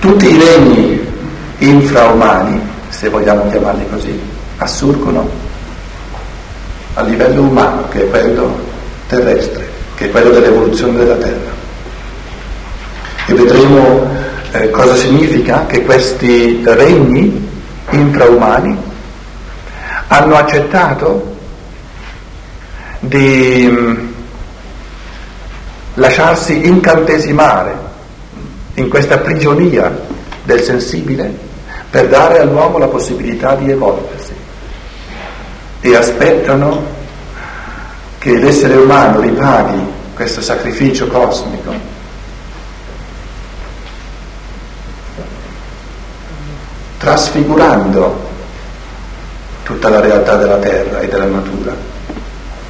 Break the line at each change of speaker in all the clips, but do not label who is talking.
Tutti i regni infraumani, se vogliamo chiamarli così, assurgono a livello umano, che è quello terrestre, che è quello dell'evoluzione della Terra. E vedremo eh, cosa significa che questi regni infraumani hanno accettato di mm, lasciarsi incantesimare in questa prigionia del sensibile per dare all'uomo la possibilità di evolversi. E aspettano che l'essere umano ripaghi questo sacrificio cosmico. Trasfigurando tutta la realtà della terra e della natura,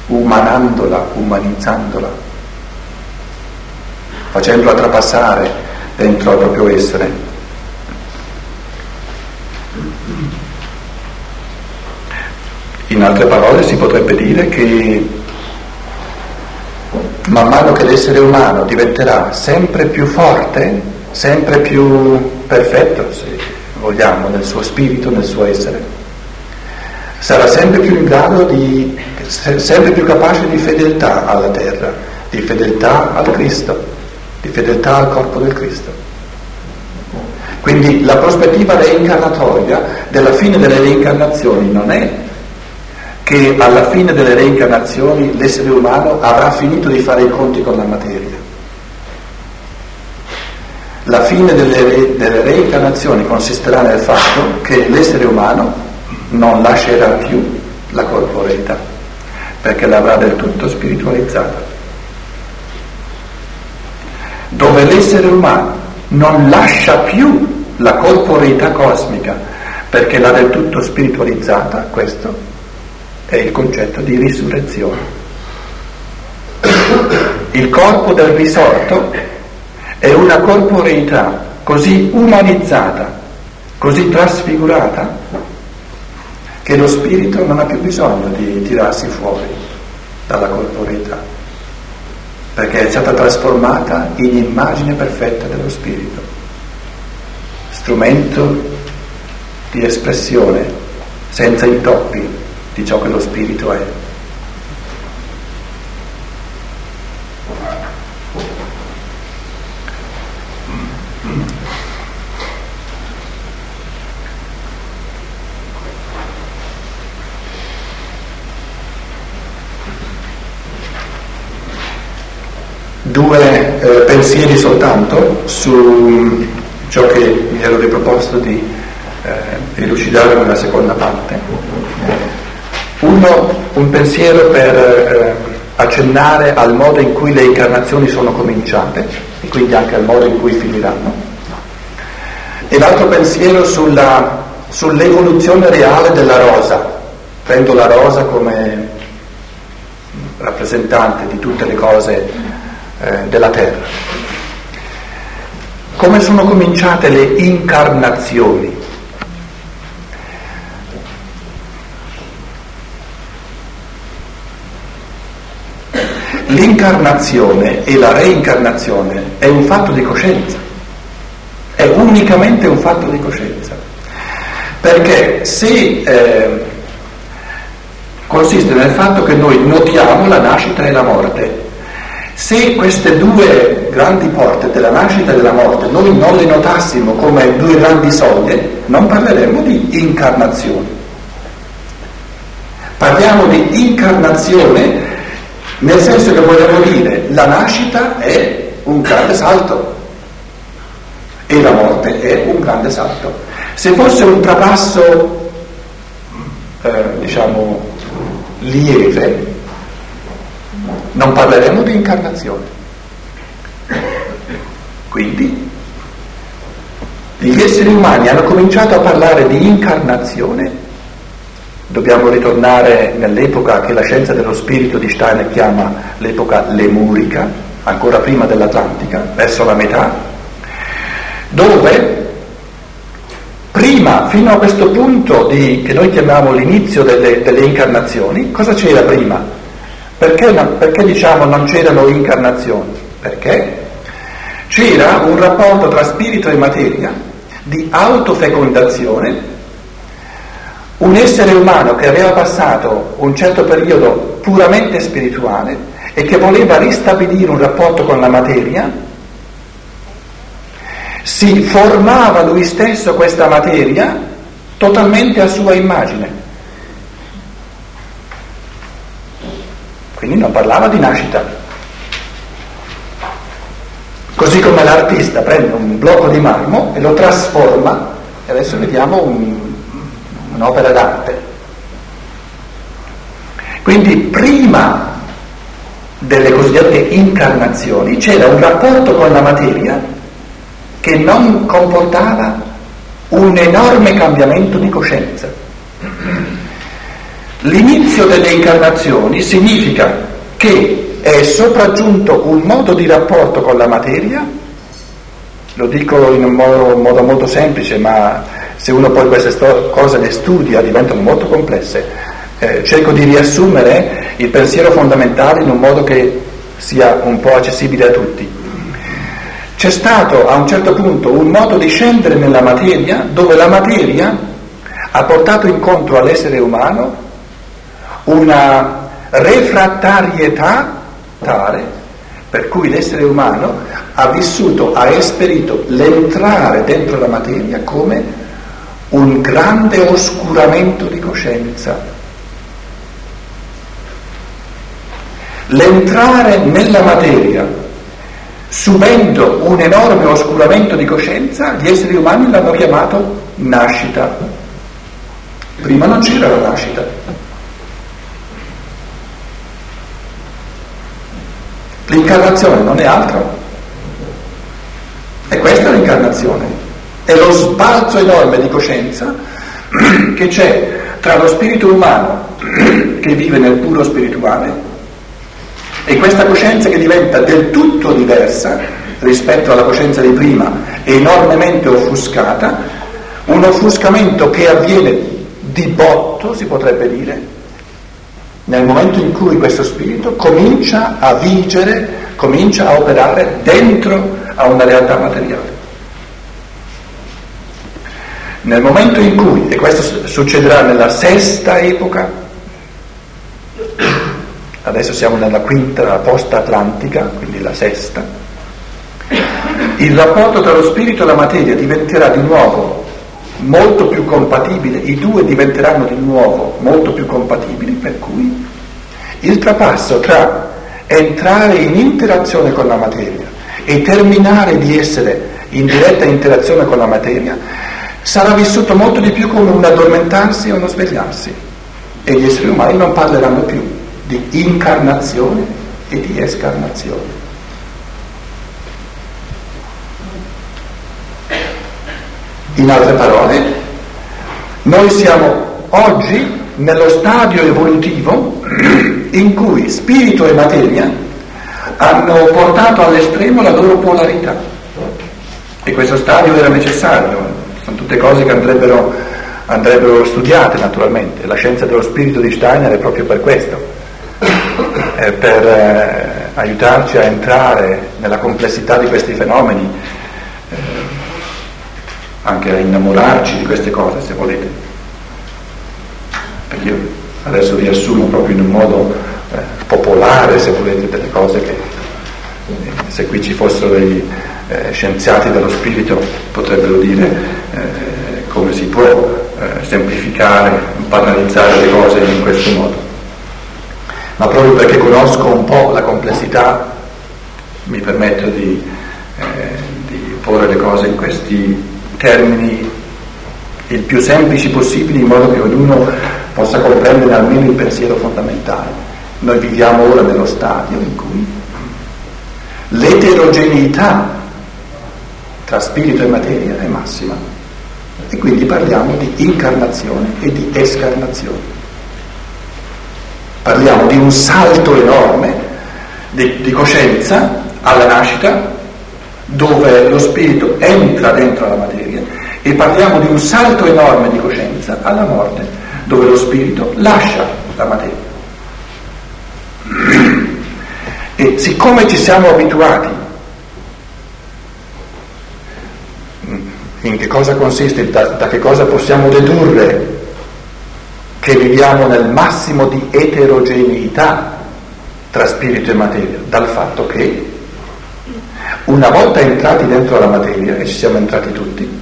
umanandola, umanizzandola, facendola trapassare dentro al proprio essere. In altre parole si potrebbe dire che man mano che l'essere umano diventerà sempre più forte, sempre più perfetto, se vogliamo, nel suo spirito, nel suo essere, sarà sempre più in grado di, sempre più capace di fedeltà alla terra, di fedeltà al Cristo, di fedeltà al corpo del Cristo. Quindi la prospettiva reincarnatoria della fine delle reincarnazioni non è che alla fine delle reincarnazioni l'essere umano avrà finito di fare i conti con la materia. La fine delle, delle reincarnazioni consisterà nel fatto che l'essere umano non lascerà più la corporeità, perché l'avrà del tutto spiritualizzata. Dove l'essere umano non lascia più la corporeità cosmica, perché l'ha del tutto spiritualizzata, questo è il concetto di risurrezione. Il corpo del risorto è una corporeità così umanizzata, così trasfigurata, che lo spirito non ha più bisogno di tirarsi fuori dalla corporeità, perché è stata trasformata in immagine perfetta dello spirito, strumento di espressione senza intoppi di ciò che lo spirito è. Due eh, pensieri soltanto su ciò che mi ero riproposto di eh, elucidare nella seconda parte. Uno, un pensiero per eh, accennare al modo in cui le incarnazioni sono cominciate e quindi anche al modo in cui finiranno. E l'altro pensiero sulla, sull'evoluzione reale della rosa. Prendo la rosa come rappresentante di tutte le cose eh, della terra. Come sono cominciate le incarnazioni? L'incarnazione e la reincarnazione è un fatto di coscienza, è unicamente un fatto di coscienza, perché se eh, consiste nel fatto che noi notiamo la nascita e la morte, se queste due grandi porte della nascita e della morte noi non le notassimo come due grandi soglie, non parleremmo di incarnazione. Parliamo di incarnazione nel senso che vogliamo dire la nascita è un grande salto e la morte è un grande salto. Se fosse un trapasso, eh, diciamo, lieve, non parleremo di incarnazione. Quindi gli esseri umani hanno cominciato a parlare di incarnazione, dobbiamo ritornare nell'epoca che la scienza dello spirito di Steiner chiama l'epoca lemurica, ancora prima dell'Atlantica, verso la metà, dove prima, fino a questo punto di, che noi chiamiamo l'inizio delle, delle incarnazioni, cosa c'era prima? Perché, perché diciamo non c'erano incarnazioni? Perché C'era un rapporto tra spirito e materia di autofecondazione, un essere umano che aveva passato un certo periodo puramente spirituale e che voleva ristabilire un rapporto con la materia, si formava lui stesso questa materia totalmente a sua immagine. Quindi non parlava di nascita. Così come l'artista prende un blocco di marmo e lo trasforma, e adesso vediamo un, un'opera d'arte. Quindi prima delle cosiddette incarnazioni c'era un rapporto con la materia che non comportava un enorme cambiamento di coscienza. L'inizio delle incarnazioni significa che è sopraggiunto un modo di rapporto con la materia, lo dico in un modo, un modo molto semplice, ma se uno poi queste sto- cose le studia diventano molto complesse, eh, cerco di riassumere il pensiero fondamentale in un modo che sia un po' accessibile a tutti. C'è stato a un certo punto un modo di scendere nella materia dove la materia ha portato incontro all'essere umano una refrattarietà tale per cui l'essere umano ha vissuto, ha esperito l'entrare dentro la materia come un grande oscuramento di coscienza. L'entrare nella materia subendo un enorme oscuramento di coscienza, gli esseri umani l'hanno chiamato nascita. Prima non c'era la nascita. L'incarnazione non è altro. E questa è l'incarnazione. È lo sbalzo enorme di coscienza che c'è tra lo spirito umano che vive nel puro spirituale e questa coscienza che diventa del tutto diversa rispetto alla coscienza di prima, enormemente offuscata, un offuscamento che avviene di botto, si potrebbe dire, nel momento in cui questo spirito comincia a vigere, comincia a operare dentro a una realtà materiale. Nel momento in cui, e questo succederà nella sesta epoca, adesso siamo nella quinta, la post-atlantica, quindi la sesta, il rapporto tra lo spirito e la materia diventerà di nuovo molto più compatibile, i due diventeranno di nuovo molto più compatibili, per cui il trapasso tra entrare in interazione con la materia e terminare di essere in diretta interazione con la materia sarà vissuto molto di più come un addormentarsi o uno svegliarsi e gli esseri umani non parleranno più di incarnazione e di escarnazione. In altre parole, noi siamo oggi nello stadio evolutivo in cui spirito e materia hanno portato all'estremo la loro polarità. E questo stadio era necessario, sono tutte cose che andrebbero, andrebbero studiate naturalmente. La scienza dello spirito di Steiner è proprio per questo, è per eh, aiutarci a entrare nella complessità di questi fenomeni, anche a innamorarci di queste cose se volete perché io adesso riassumo proprio in un modo eh, popolare, se volete, delle cose che eh, se qui ci fossero dei eh, scienziati dello spirito potrebbero dire eh, come si può eh, semplificare, banalizzare le cose in questo modo. Ma proprio perché conosco un po' la complessità mi permetto di, di porre le cose in questi termini il più semplici possibili in modo che ognuno possa comprendere almeno il pensiero fondamentale. Noi viviamo ora nello stadio in cui l'eterogeneità tra spirito e materia è massima e quindi parliamo di incarnazione e di escarnazione. Parliamo di un salto enorme di, di coscienza alla nascita dove lo spirito entra dentro la materia e parliamo di un salto enorme di coscienza alla morte dove lo spirito lascia la materia. E siccome ci siamo abituati in che cosa consiste, da, da che cosa possiamo dedurre che viviamo nel massimo di eterogeneità tra spirito e materia? Dal fatto che una volta entrati dentro la materia, e ci siamo entrati tutti,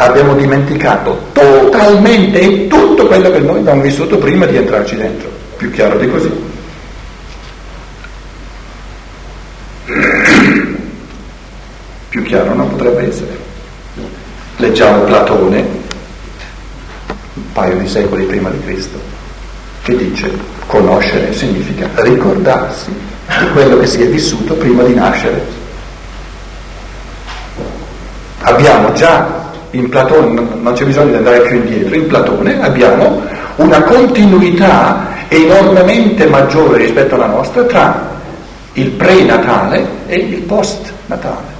abbiamo dimenticato totalmente tutto quello che noi abbiamo vissuto prima di entrarci dentro. Più chiaro di così. Più chiaro non potrebbe essere. Leggiamo Platone, un paio di secoli prima di Cristo, che dice conoscere significa ricordarsi di quello che si è vissuto prima di nascere. Abbiamo già in Platone, non c'è bisogno di andare più indietro, in Platone abbiamo una continuità enormemente maggiore rispetto alla nostra tra il pre-natale e il post-natale.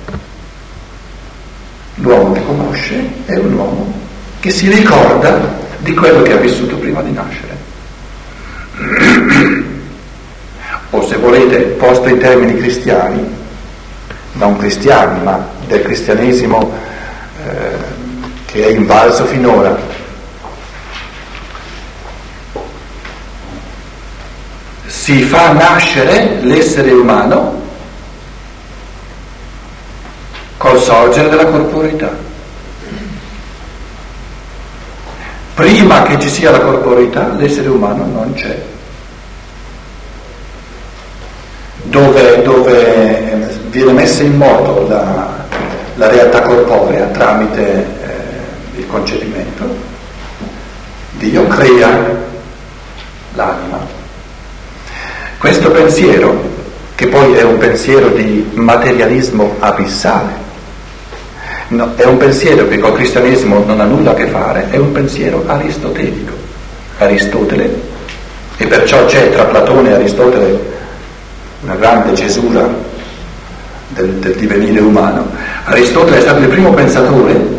L'uomo che conosce è un uomo che si ricorda di quello che ha vissuto prima di nascere. o se volete, posto in termini cristiani, non cristiani, ma del cristianesimo eh, che è invalso finora. Si fa nascere l'essere umano col sorgere della corporeità. Prima che ci sia la corporeità, l'essere umano non c'è. Dove, dove viene messa in moto la, la realtà corporea tramite il concepimento, Dio crea l'anima. Questo pensiero, che poi è un pensiero di materialismo abissale, no, è un pensiero che col cristianesimo non ha nulla a che fare, è un pensiero aristotelico. Aristotele, e perciò c'è tra Platone e Aristotele una grande cesura del, del divenire umano. Aristotele è stato il primo pensatore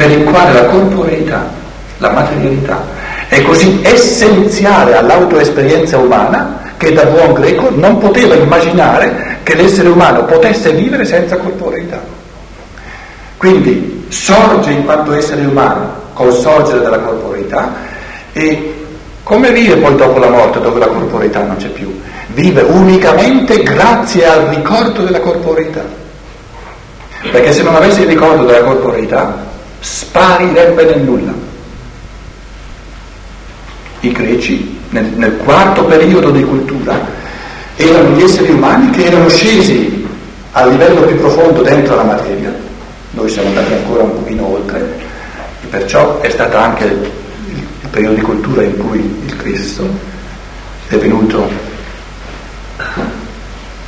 per il quale la corporeità, la materialità, è così essenziale all'autoesperienza umana che da buon greco non poteva immaginare che l'essere umano potesse vivere senza corporeità. Quindi sorge in quanto essere umano col sorgere della corporeità e come vive poi dopo la morte dove la corporeità non c'è più? Vive unicamente grazie al ricordo della corporeità. Perché se non avesse il ricordo della corporeità sparirebbe nel nulla. I greci, nel, nel quarto periodo di cultura, erano gli esseri umani che erano scesi a livello più profondo dentro la materia, noi siamo andati ancora un pochino oltre, e perciò è stato anche il, il periodo di cultura in cui il Cristo è venuto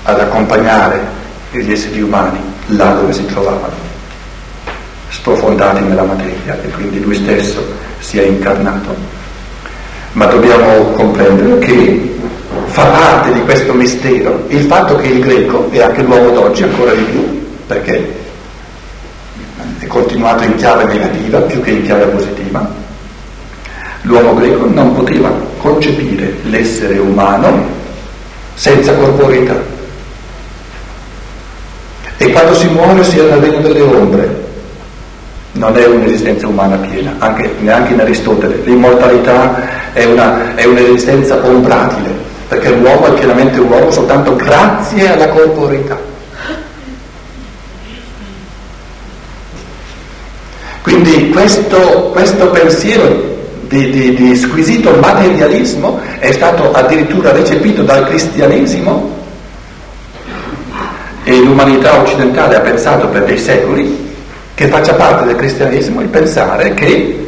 ad accompagnare gli esseri umani là dove si trovavano sprofondati nella materia e quindi lui stesso si è incarnato. Ma dobbiamo comprendere che fa parte di questo mistero il fatto che il greco e anche l'uomo d'oggi ancora di più, perché è continuato in chiave negativa più che in chiave positiva, l'uomo greco non poteva concepire l'essere umano senza corporeità. E quando si muore si è nel regno delle ombre, non è un'esistenza umana piena, anche, neanche in Aristotele. L'immortalità è, una, è un'esistenza ombratile, perché l'uomo è pienamente uomo soltanto grazie alla corporeità. Quindi questo, questo pensiero di, di, di squisito materialismo è stato addirittura recepito dal cristianesimo e l'umanità occidentale ha pensato per dei secoli che faccia parte del cristianesimo il pensare che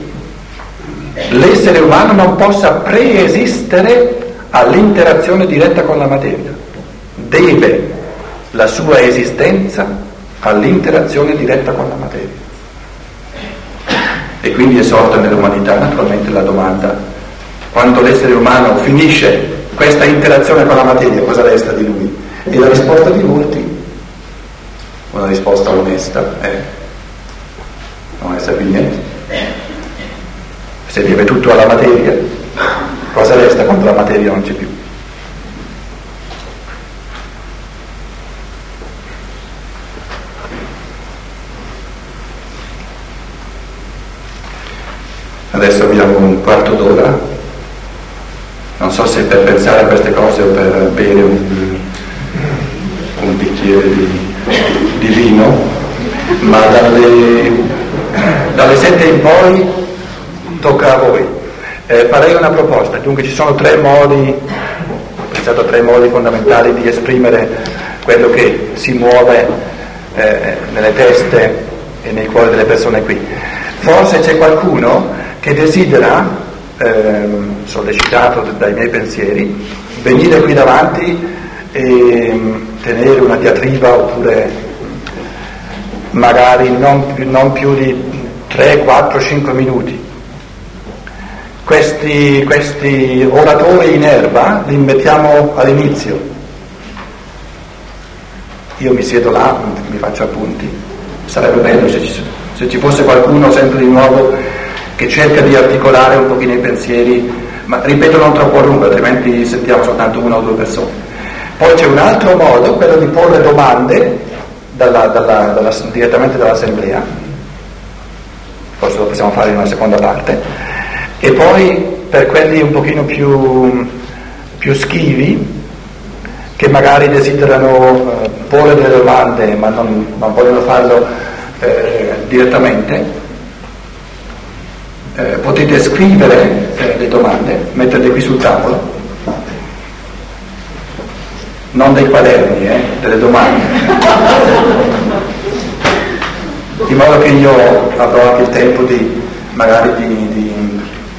l'essere umano non possa preesistere all'interazione diretta con la materia, deve la sua esistenza all'interazione diretta con la materia. E quindi è sorta nell'umanità naturalmente la domanda, quando l'essere umano finisce questa interazione con la materia, cosa resta di lui? E la risposta di molti, una risposta onesta, è non ne sappi niente. Se deve tutto alla materia, cosa resta quando la materia non c'è più? Adesso abbiamo un quarto d'ora, non so se per pensare a queste cose o per bere un, un bicchiere di, di vino, ma dalle dalle sette in poi tocca a voi. Eh, farei una proposta, dunque ci sono tre modi, pensato tre modi fondamentali di esprimere quello che si muove eh, nelle teste e nei cuori delle persone qui. Forse c'è qualcuno che desidera, ehm, sollecitato dai miei pensieri, venire qui davanti e ehm, tenere una diatriba oppure magari non, non più di 3, 4, 5 minuti. Questi, questi oratori in erba li mettiamo all'inizio. Io mi siedo là, mi faccio appunti. Sarebbe bello se ci, se ci fosse qualcuno sempre di nuovo che cerca di articolare un pochino i pensieri, ma ripeto non troppo a lungo, altrimenti sentiamo soltanto una o due persone. Poi c'è un altro modo, quello di porre domande dalla, dalla, dalla, direttamente dall'assemblea, forse lo possiamo fare in una seconda parte, e poi per quelli un pochino più, più schivi, che magari desiderano eh, porre delle domande ma non, non vogliono farlo eh, direttamente, eh, potete scrivere eh, le domande, metterle qui sul tavolo, non dei quaderni, eh, delle domande, in modo che io avrò anche il tempo di magari di, di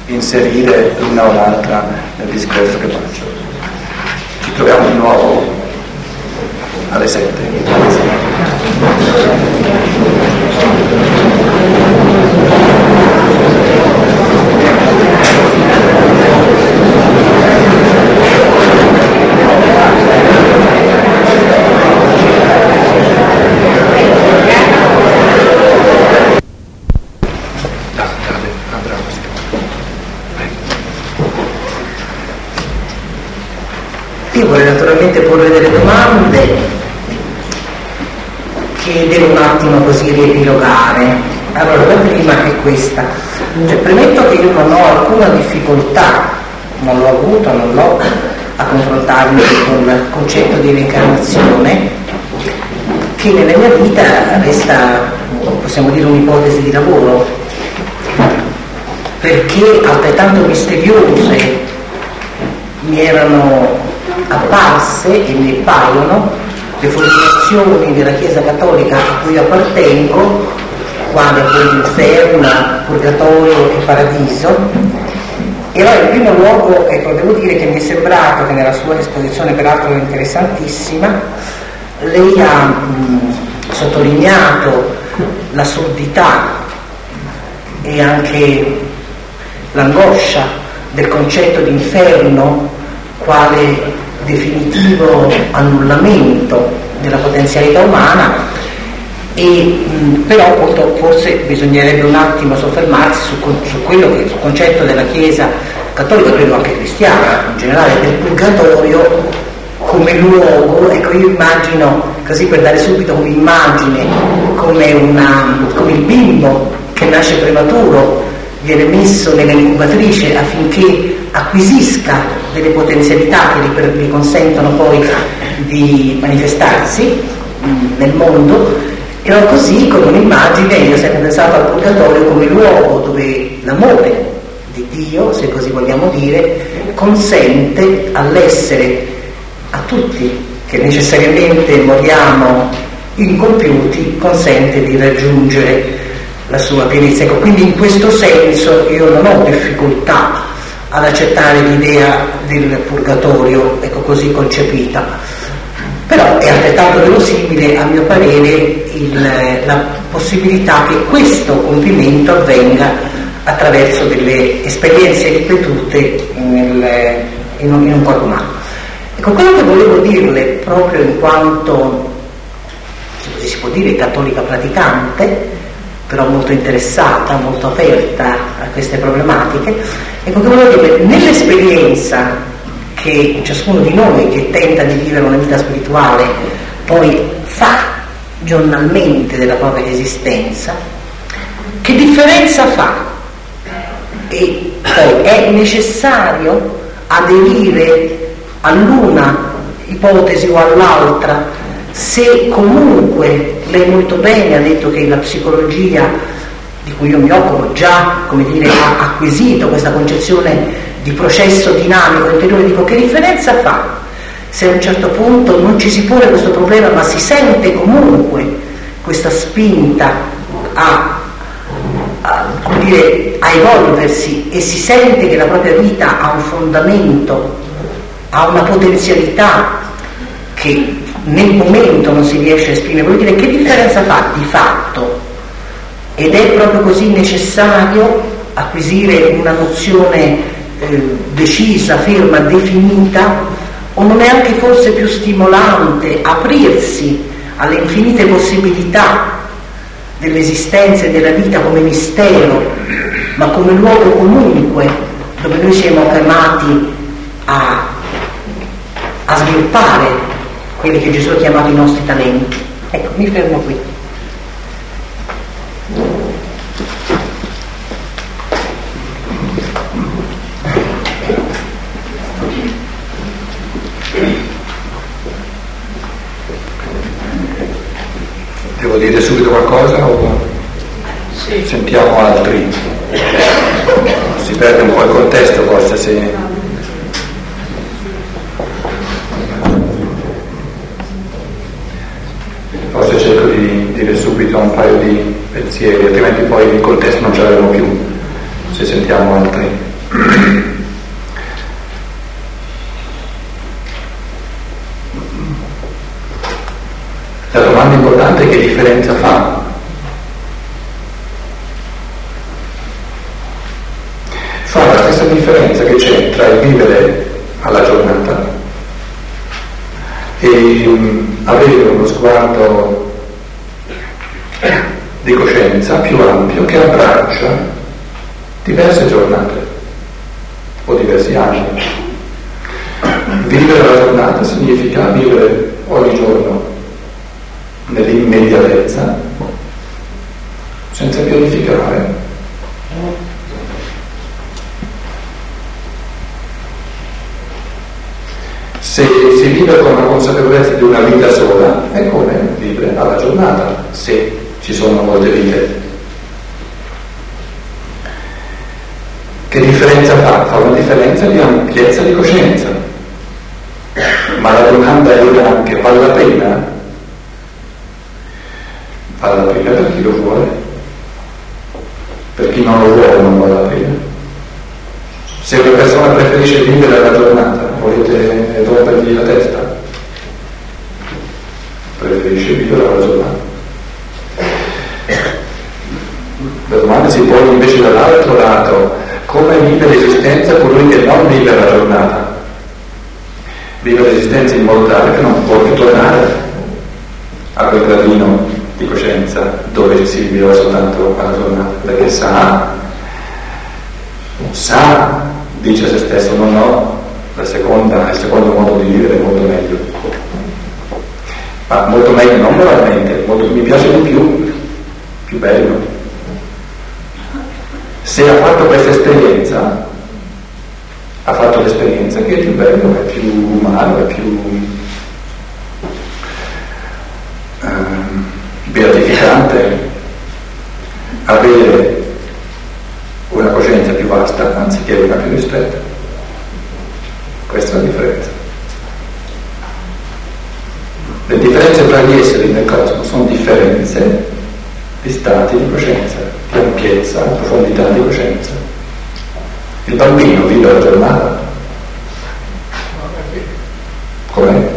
inserire l'una o l'altra nel discorso che faccio. Ci troviamo di nuovo alle sette.
Io vorrei naturalmente porre delle domande che devo un attimo così riepilogare. Allora, la prima è questa. Cioè, premetto che io non ho alcuna difficoltà, non l'ho avuto, non l'ho a confrontarmi con il concetto di reincarnazione, che nella mia vita resta, possiamo dire, un'ipotesi di lavoro, perché altrettanto misteriose mi erano apparse e mi appaiono le formulazioni della Chiesa Cattolica a cui appartengo, quale appunto inferno, purgatorio e paradiso. E allora in primo luogo, ecco, devo dire che mi è sembrato che nella sua esposizione, peraltro interessantissima, lei ha mh, sottolineato l'assurdità e anche l'angoscia del concetto di inferno quale definitivo annullamento della potenzialità umana e, mh, però forse bisognerebbe un attimo soffermarsi su, su quello che sul concetto della Chiesa cattolica, credo anche cristiana in generale, del purgatorio come luogo, ecco io immagino, così per dare subito un'immagine, come, una, come il bimbo che nasce prematuro viene messo nell'incubatrice affinché acquisisca delle potenzialità che gli, gli consentono poi di manifestarsi mm, nel mondo, era così come un'immagine, io sempre pensato al purgatorio come luogo dove l'amore di Dio, se così vogliamo dire, consente all'essere a tutti che necessariamente moriamo incompiuti, consente di raggiungere la sua pienezza. Ecco, quindi in questo senso io non ho difficoltà ad accettare l'idea del purgatorio, ecco così concepita. Però è altrettanto verosimile, a mio parere, il, la possibilità che questo compimento avvenga attraverso delle esperienze ripetute nel, in, un, in un corpo umano. Ecco, quello che volevo dirle, proprio in quanto, se così si può dire, cattolica praticante, però molto interessata, molto aperta a queste problematiche. Ecco che volevo dire, nell'esperienza che ciascuno di noi che tenta di vivere una vita spirituale poi fa giornalmente della propria esistenza, che differenza fa? E poi è necessario aderire all'una ipotesi o all'altra se comunque lei molto bene ha detto che la psicologia di cui io mi occupo già come dire, ha acquisito questa concezione di processo dinamico interiore, dico che differenza fa se a un certo punto non ci si pone questo problema ma si sente comunque questa spinta a, a, dire, a evolversi e si sente che la propria vita ha un fondamento, ha una potenzialità che nel momento non si riesce a esprimere, vuol dire che differenza fa di fatto? Ed è proprio così necessario acquisire una nozione eh, decisa, ferma, definita, o non è anche forse più stimolante aprirsi alle infinite possibilità dell'esistenza e della vita come mistero, ma come luogo comunque dove noi siamo chiamati a, a sviluppare quelli che Gesù ha chiamato i nostri talenti. Ecco, mi fermo qui.
Dire subito qualcosa o sì. sentiamo altri? Si perde un po' il contesto forse se... forse cerco di dire subito un paio di pensieri, altrimenti poi il contesto non ce l'avremo più se sentiamo altri. La domanda importante è che differenza fa? Fa la stessa differenza che c'è tra il vivere alla giornata e avere uno sguardo di coscienza più ampio che abbraccia diverse giornate o diversi anni. Vivere la giornata significa vivere ogni giorno nell'immediatezza, senza pianificare, Se si vive con la consapevolezza di una vita sola, è come vivere alla giornata, se ci sono molte vite. Che differenza fa? Fa una differenza di ampiezza di coscienza. Ma la domanda è anche, vale la pena? Vale la pena per chi lo vuole? Per chi non lo vuole non vale la pena. Se una persona preferisce vivere la giornata, volete rompergli la testa? Preferisce vivere la giornata. La domanda si pone invece dall'altro lato, come vive l'esistenza colui che non vive la giornata? Vive l'esistenza in modo tale che non può più tornare a quel gradino di coscienza dove si viveva soltanto alla giornata, perché sa, sa dice a se stesso no no, la seconda, il secondo modo di vivere è molto meglio. Ma molto meglio non moralmente, molto, mi piace di più, più bello. Se ha fatto questa esperienza, ha fatto l'esperienza che è più bello, è più umano, è più eh, beatificante avere una coscienza più vasta anziché una più ristretta. Questa è la differenza. Le differenze tra gli esseri nel cosmo sono differenze di stati di coscienza, di ampiezza, di profondità di coscienza. Il bambino vive la giornata. Com'è?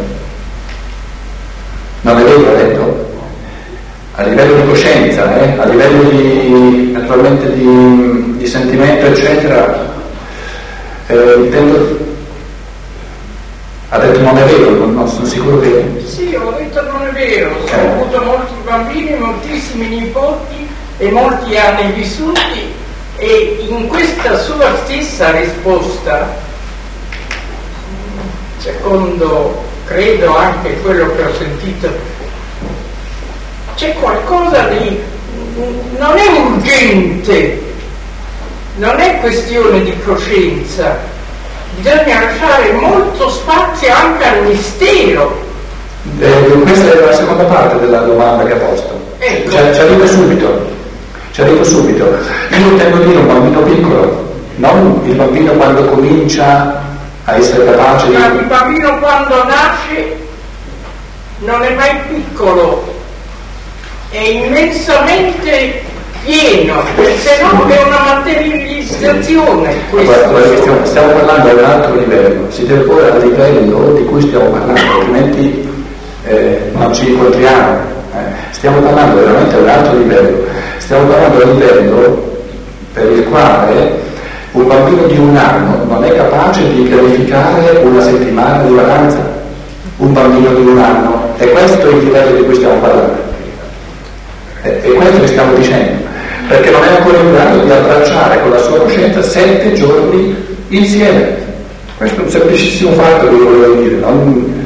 Non è vero, ha detto? a livello di coscienza, eh, a livello di, naturalmente di, di sentimento, eccetera, eh, intendo, ha detto non è vero, non, sono sicuro che...
Sì, ho detto non è vero, ho eh. avuto molti bambini, moltissimi nipoti e molti anni vissuti e in questa sua stessa risposta, secondo credo anche quello che ho sentito c'è qualcosa di... non è urgente non è questione di coscienza, bisogna lasciare molto spazio anche al mistero.
Eh, questa è la seconda parte della domanda che ha posto. Ecco. Ci, ci arrivo subito, ci arrivo subito. Io intendo dire un bambino piccolo, non il bambino quando comincia a essere capace di...
Ma il bambino quando nasce non è mai piccolo, è immensamente pieno, se no è una materializzazione.
Guarda, stiamo, stiamo, parlando a un altro livello, si deve porre al livello di cui stiamo parlando, altrimenti eh, non ci incontriamo. Eh. Stiamo parlando veramente a un altro livello, stiamo parlando a un livello per il quale un bambino di un anno non è capace di pianificare una settimana di vacanza, un bambino di un anno, e questo è il livello di cui stiamo parlando. È, è questo che stiamo dicendo, perché non è ancora in grado di abbracciare con la sua coscienza sette giorni insieme. Questo è un semplicissimo fatto che volevo dire. Non,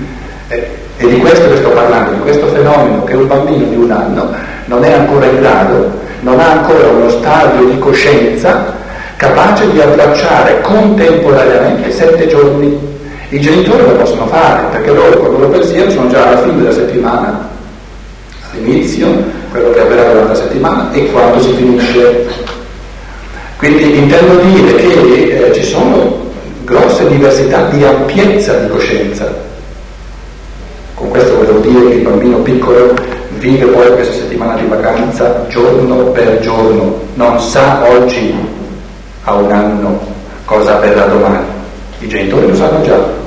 è, è di questo che sto parlando, di questo fenomeno che un bambino di un anno non è ancora in grado, non ha ancora uno stadio di coscienza capace di abbracciare contemporaneamente sette giorni. I genitori lo possono fare perché loro con il loro pensiero sono già alla fine della settimana, all'inizio, quello che avverrà durante la settimana e quando si finisce. Quindi intendo dire che eh, ci sono grosse diversità di ampiezza di coscienza. Con questo volevo dire che il bambino piccolo vive poi questa settimana di vacanza giorno per giorno, non sa oggi a un anno cosa avverrà domani. I genitori lo sanno già.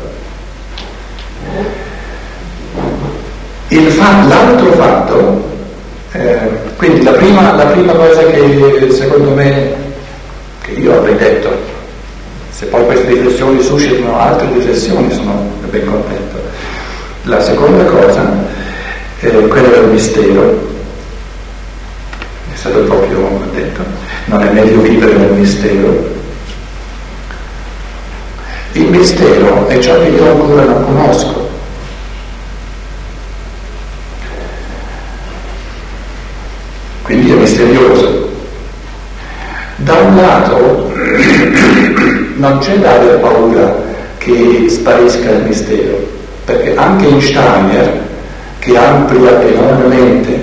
Fa, l'altro fatto, eh, quindi la prima, la prima cosa che secondo me, che io avrei detto, se poi queste riflessioni suscitano altre riflessioni sono ben contento. La seconda cosa è quella del mistero, è stato proprio detto, non è meglio vivere nel mistero. Il mistero è ciò che io ancora non conosco. Quindi è misterioso. Da un lato non c'è da avere paura che sparisca il mistero, perché anche in Steiner, che amplia enormemente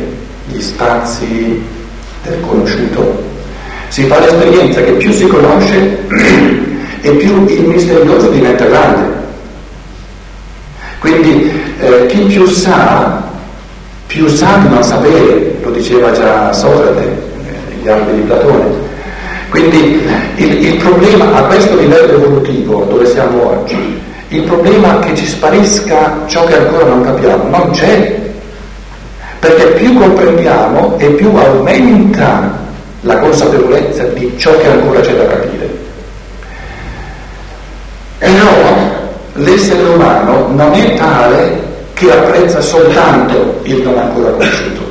gli spazi del conosciuto, si fa l'esperienza che più si conosce e più il misterioso diventa grande. Quindi eh, chi più sa, più sa di non sapere, lo diceva già Socrate negli anni di Platone. Quindi il, il problema a questo livello evolutivo dove siamo oggi, il problema che ci sparisca ciò che ancora non capiamo. Non c'è, perché più comprendiamo e più aumenta la consapevolezza di ciò che ancora c'è da capire. Però l'essere umano non è tale che apprezza soltanto il non ancora conosciuto,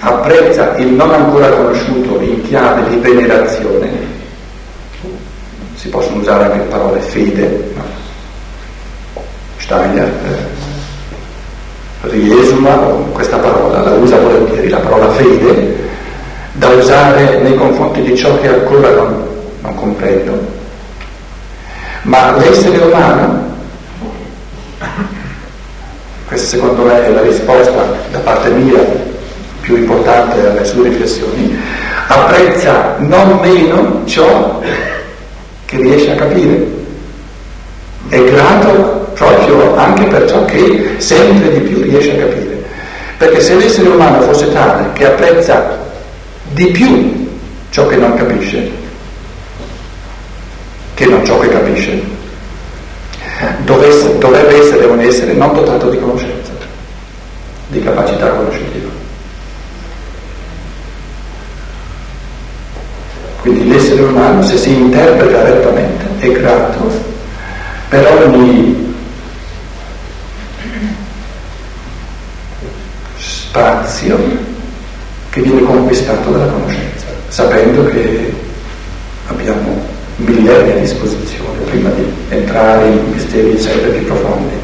apprezza il non ancora conosciuto in chiave di venerazione, si possono usare anche parole fede, no? Steiner, eh, riesuma questa parola, la usa volentieri, la parola fede, da usare nei confronti di ciò che ancora non, non comprendo. Ma l'essere umano, questa secondo me è la risposta da parte mia più importante alle sue riflessioni, apprezza non meno ciò che riesce a capire. È grato proprio anche per ciò che sempre di più riesce a capire. Perché se l'essere umano fosse tale che apprezza di più ciò che non capisce, che non ciò che capisce, dovesse, dovrebbe essere un essere non dotato di conoscenza, di capacità conoscitiva. Quindi l'essere umano, se si interpreta rettamente, è grato per ogni spazio che viene conquistato dalla conoscenza, sapendo che abbiamo millenni a disposizione prima di entrare in misteri sempre più profondi.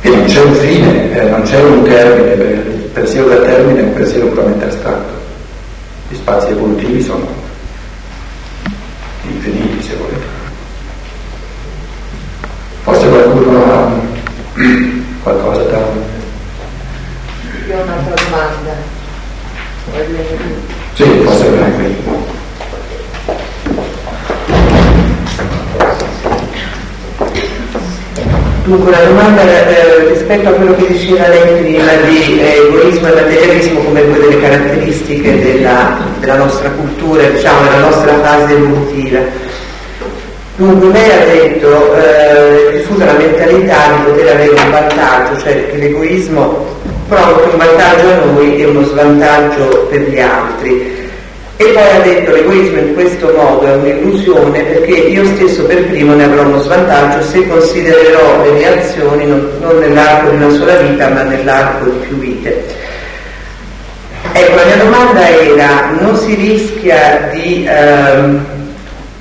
E non c'è un fine, eh, non c'è un termine, il pensiero del termine è un pensiero puramente astratto. Gli spazi evolutivi sono infiniti se volete. Forse qualcuno ha qualcosa da...
Io ho un'altra domanda.
Sì, forse venire qui.
Dunque la domanda eh, rispetto a quello che diceva lei prima di eh, egoismo e materialismo come due delle caratteristiche della, della nostra cultura, diciamo della nostra fase evolutiva. Dunque lei ha detto, eh, diffusa la mentalità di poter avere un vantaggio, cioè che l'egoismo provoca un vantaggio a noi e uno svantaggio per gli altri. E poi ha detto l'egoismo in questo modo è un'illusione perché io stesso per primo ne avrò uno svantaggio se considererò le mie azioni non, non nell'arco di una sola vita ma nell'arco di più vite. Ecco, la mia domanda era, non si rischia di, ehm,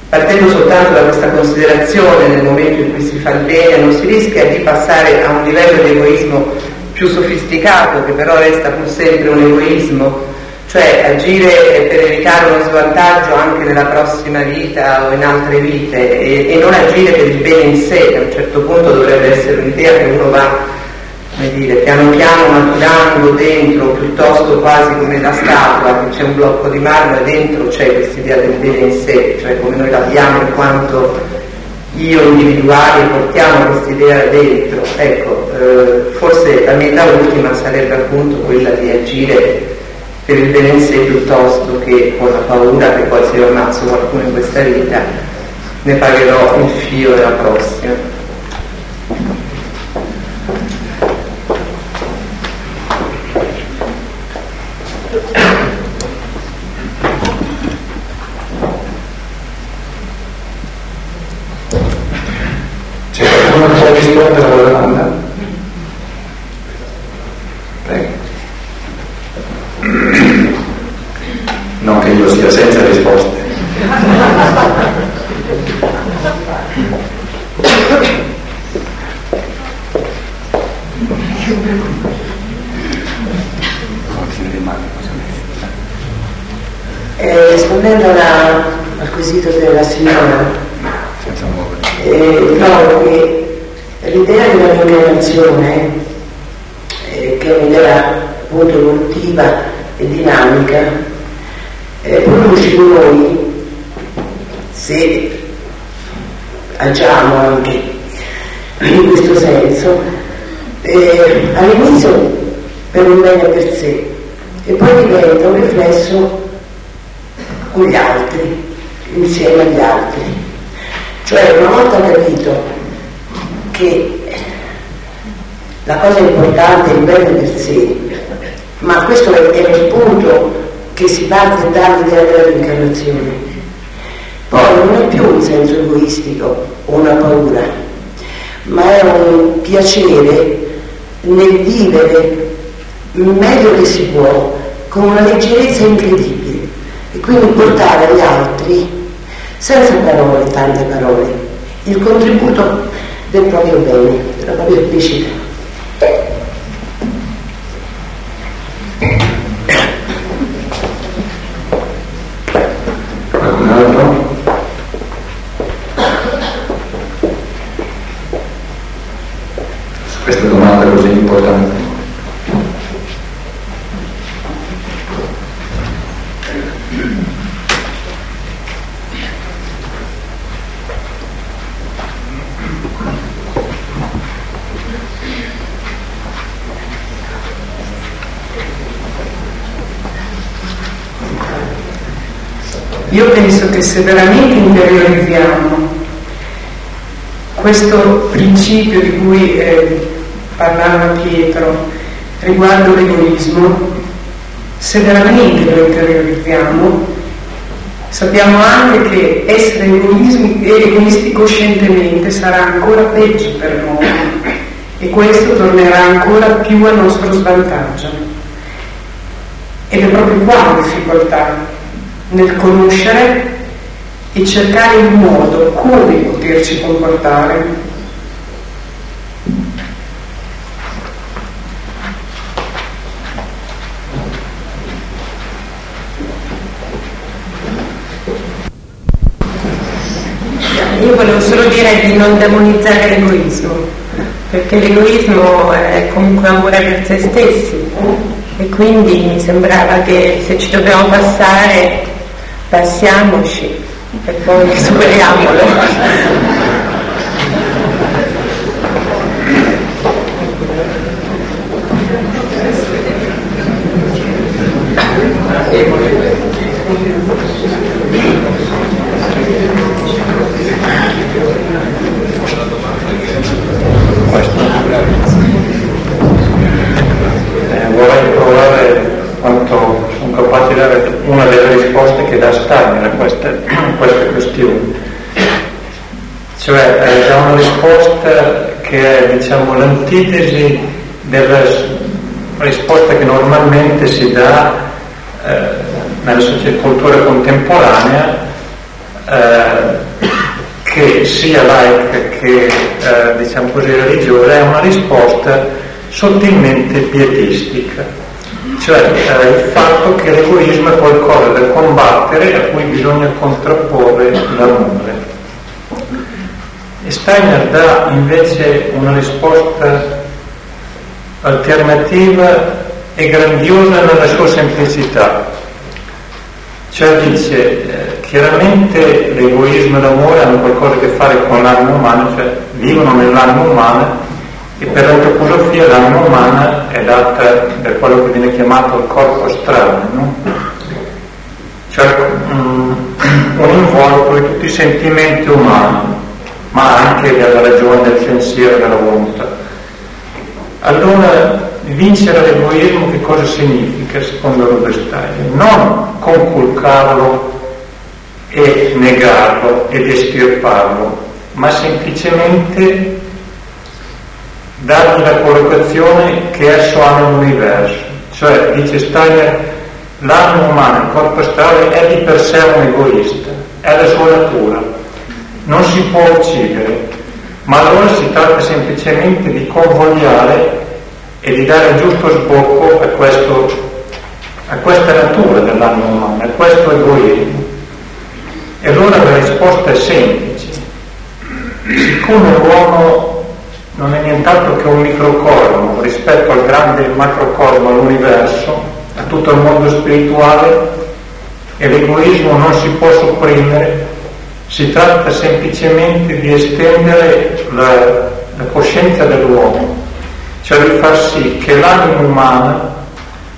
partendo soltanto da questa considerazione nel momento in cui si fa il bene, non si rischia di passare a un livello di egoismo più sofisticato che però resta pur sempre un egoismo cioè agire per evitare uno svantaggio anche nella prossima vita o in altre vite e, e, non agire per il bene in sé, che a un certo punto dovrebbe essere un'idea che uno va, come dire, piano piano maturando dentro, piuttosto quasi come la statua, che c'è un blocco di marmo e dentro c'è questa idea del bene in sé, cioè come noi l'abbiamo in quanto io individuali portiamo questa idea dentro. Ecco, eh, forse la meta ultima sarebbe appunto quella di agire sé piuttosto che con la paura che poi se ammazzo qualcuno in questa vita ne pagherò il fio della prossima.
C'è qualcuno che può rispondere alla domanda? Prego. Non che io sia senza risposte.
Eh, rispondendo alla, al quesito della signora,
Senza muovere.
eh, trovo che l'idea della reincarnazione, eh, che è un'idea appunto evolutiva e dinamica, eh, produce in noi, se agiamo anche in questo senso, eh, all'inizio per un bene per sé e poi diventa un riflesso con gli altri, insieme agli altri. Cioè una volta capito che la cosa importante è il bene per sé, ma questo è, è il punto che si parte dall'idea della reincarnazione. Poi non è più un senso egoistico o una paura, ma è un piacere nel vivere meglio che si può, con una leggerezza incredibile e quindi portare agli altri, senza parole, tante parole, il contributo del proprio bene, della propria felicità.
Qualcun altro? Su questa domanda così importante.
Io penso che se veramente interiorizziamo questo principio di cui eh, parlava Pietro riguardo l'egoismo, se veramente lo interiorizziamo, sappiamo anche che essere egoismi- egoisti coscientemente sarà ancora peggio per noi e questo tornerà ancora più a nostro svantaggio. Ed è proprio qua la difficoltà, nel conoscere e cercare il modo come poterci comportare.
io volevo solo dire di non demonizzare l'egoismo, perché l'egoismo è comunque amore per se stessi e quindi mi sembrava che se ci dobbiamo passare, passiamoci e poi superiamolo.
che è diciamo, l'antitesi della risposta che normalmente si dà eh, nella cultura contemporanea eh, che sia laica che eh, diciamo così religiosa è una risposta sottilmente pietistica. Cioè eh, il fatto che l'egoismo è qualcosa da combattere a cui bisogna contrapporre l'amore Steiner dà invece una risposta alternativa e grandiosa nella sua semplicità. Cioè dice, eh, chiaramente l'egoismo e l'amore hanno qualcosa a che fare con l'anima umana, cioè vivono nell'anima umana e per l'antroposofia l'anima umana è data da quello che viene chiamato il corpo astrale, no? cioè um, un involucro di tutti i sentimenti umani ma anche della ragione, del pensiero, della volontà. Allora, vincere l'egoismo che cosa significa secondo Steiner? Non conculcarlo e negarlo ed estirparlo, ma semplicemente dargli la collocazione che esso ha nell'universo. Cioè, dice Steiner, l'anima umana, il corpo astrale è di per sé un egoista, è la sua natura, non si può uccidere, ma allora si tratta semplicemente di convogliare e di dare il giusto sbocco a, questo, a questa natura dell'anima umana, a questo egoismo. E allora la risposta è semplice. Siccome l'uomo non è nient'altro che un microcosmo rispetto al grande macrocosmo, all'universo, a tutto il mondo spirituale, e l'egoismo non si può sopprimere, si tratta semplicemente di estendere la, la coscienza dell'uomo, cioè di far sì che l'anima umana,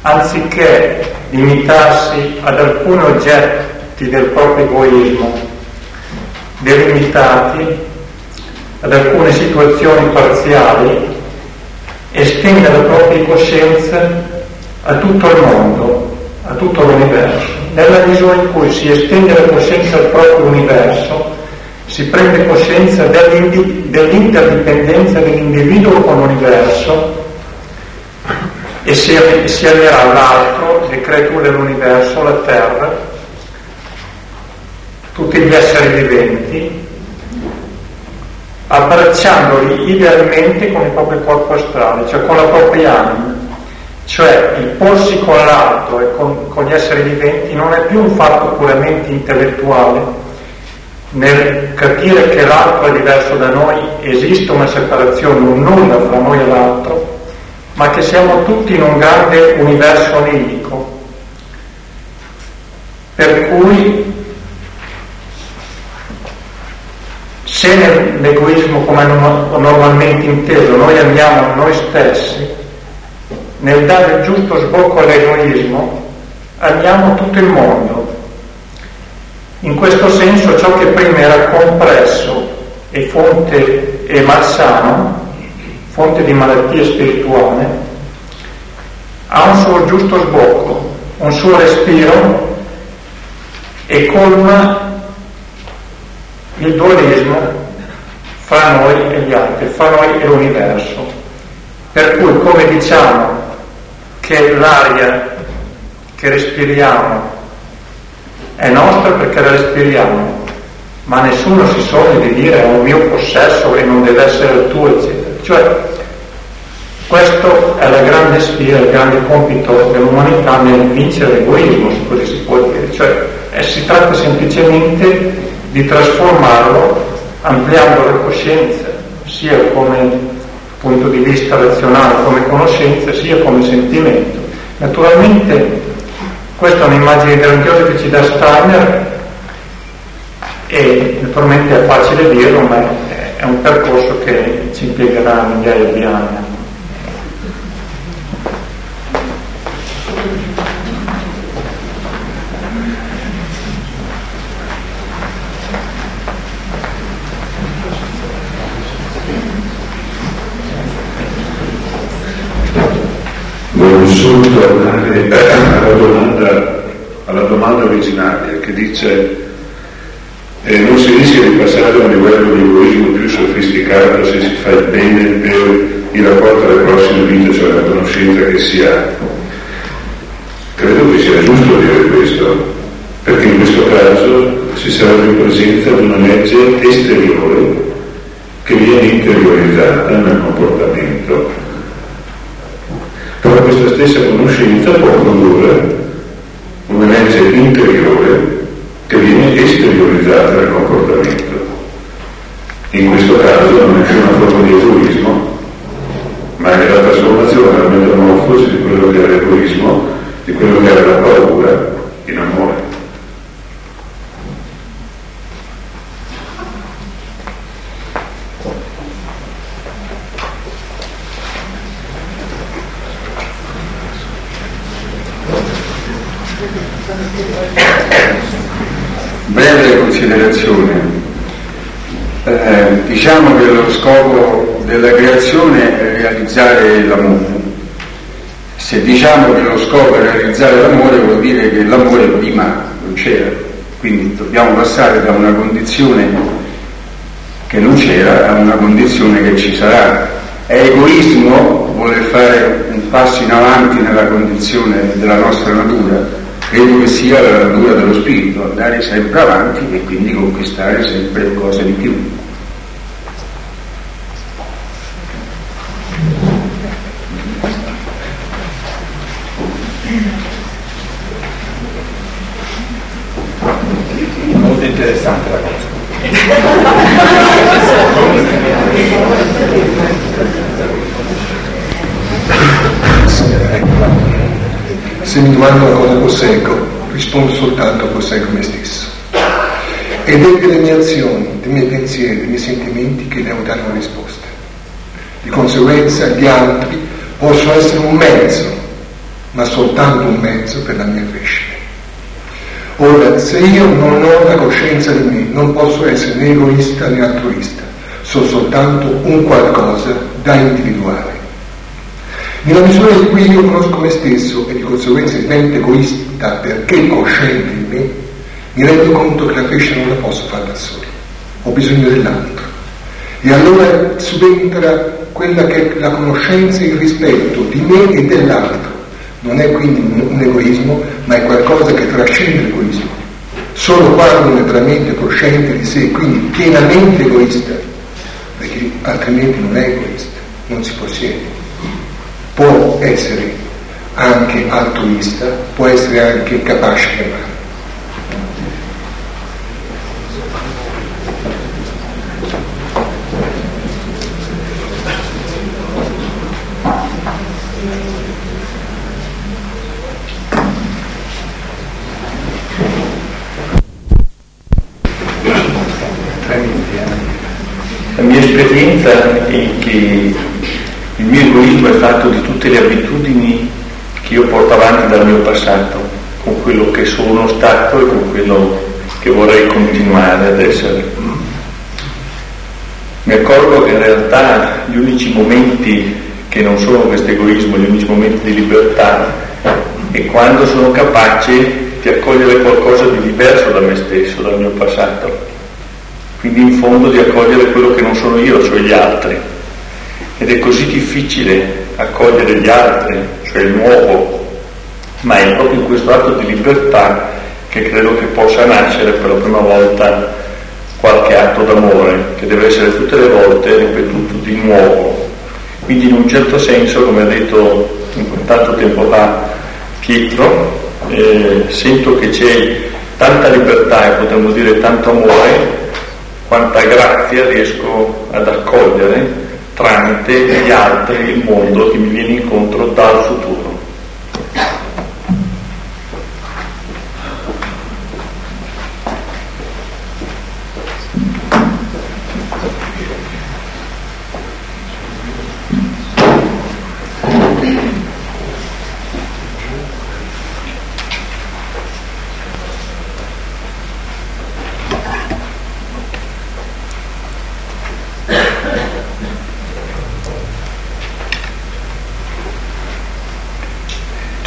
anziché limitarsi ad alcuni oggetti del proprio egoismo, delimitati ad alcune situazioni parziali, estenda la propria coscienza a tutto il mondo, a tutto l'universo nella misura in cui si estende la coscienza al proprio universo, si prende coscienza dell'interdipendenza dell'individuo con l'universo e si, si allierà all'altro, le creature dell'universo, la Terra, tutti gli esseri viventi, abbracciandoli idealmente con il proprio corpo astrale, cioè con la propria anima. Cioè il porsi con l'altro e con, con, gli esseri viventi non è più un fatto puramente intellettuale, nel capire che l'altro è diverso da noi esiste una separazione, un nulla fra noi e l'altro, ma che siamo tutti in un grande universo onirico. Per cui se nell'egoismo come normalmente inteso noi amiamo noi stessi, nel dare il giusto sbocco all'egoismo, amiamo tutto il mondo. In questo senso ciò che prima era compresso e fonte e malsano, fonte di malattia spirituale, ha un suo giusto sbocco, un suo respiro e colma il dualismo fra noi e gli altri, fra noi e l'universo. Per cui, come diciamo che l'aria che respiriamo è nostra perché la respiriamo, ma nessuno si sogna di dire è un mio possesso e non deve essere il tuo, eccetera. Cioè, questo è la grande sfida, il grande compito dell'umanità nel vincere l'egoismo, se così si può dire. Cioè, eh, si tratta semplicemente di trasformarlo
ampliando la coscienza, sia come punto di vista razionale, come conoscenza, sia come sentimento. Naturalmente questa è un'immagine grandiosa che ci dà Steiner e naturalmente è facile dirlo, ma è un percorso che ci impiegherà migliaia di anni.
Voglio solo tornare alla domanda, alla domanda originaria che dice eh, non si rischia di passare a un livello di egoismo più sofisticato se si fa il bene per il rapporto alle prossime vite, cioè la conoscenza che si ha. Credo che sia giusto dire questo, perché in questo caso si sarebbe in presenza di una legge esteriore che viene interiorizzata nel comportamento. Però questa stessa conoscenza può produrre una legge interiore che viene esteriorizzata nel comportamento. In questo caso non è una forma di egoismo, ma è la trasformazione, la metamorfosi di quello che è l'egoismo, di quello che è la paura in amore.
breve considerazione. Eh, diciamo che lo scopo della creazione è realizzare l'amore. Se diciamo che lo scopo è realizzare l'amore vuol dire che l'amore prima non c'era, quindi dobbiamo passare da una condizione che non c'era a una condizione che ci sarà. È egoismo voler fare un passo in avanti nella condizione della nostra natura, credo che sia la natura dello spirito, andare sempre avanti e quindi conquistare sempre cose di più.
Molto interessante la cosa.
Se mi domandano cosa posseggo, rispondo soltanto posseggo me stesso. Ed è delle mie azioni, dei miei pensieri, dei miei sentimenti che devo dare una risposta. Di conseguenza gli altri possono essere un mezzo, ma soltanto un mezzo per la mia crescita. Ora, se io non ho la coscienza di me, non posso essere né egoista né altruista, sono soltanto un qualcosa da individuare. Nella misura in cui io conosco me stesso e di conseguenza divento egoista perché cosciente di me, mi rendo conto che la crescita non la posso fare da solo, ho bisogno dell'altro. E allora subentra quella che è la conoscenza e il rispetto di me e dell'altro. Non è quindi un, un egoismo, ma è qualcosa che trascende l'egoismo. Solo quando uno è veramente cosciente di sé, quindi pienamente egoista, perché altrimenti non è egoista, non si possiede può essere anche altruista, può essere anche capace di amare.
La mia esperienza è che il mio egoismo è fatto di tutte le abitudini che io porto avanti dal mio passato, con quello che sono stato e con quello che vorrei continuare ad essere. Mi accorgo che in realtà gli unici momenti che non sono questo egoismo, gli unici momenti di libertà, è quando sono capace di accogliere qualcosa di diverso da me stesso, dal mio passato. Quindi in fondo di accogliere quello che non sono io, cioè gli altri ed è così difficile accogliere gli altri, cioè il nuovo, ma è proprio in questo atto di libertà che credo che possa nascere per la prima volta qualche atto d'amore, che deve essere tutte le volte ripetuto di nuovo. Quindi in un certo senso, come ha detto tanto tempo fa Pietro, eh, sento che c'è tanta libertà e potremmo dire tanto amore quanta grazia riesco ad accogliere tramite gli altri, il mondo che mi viene incontro dal futuro.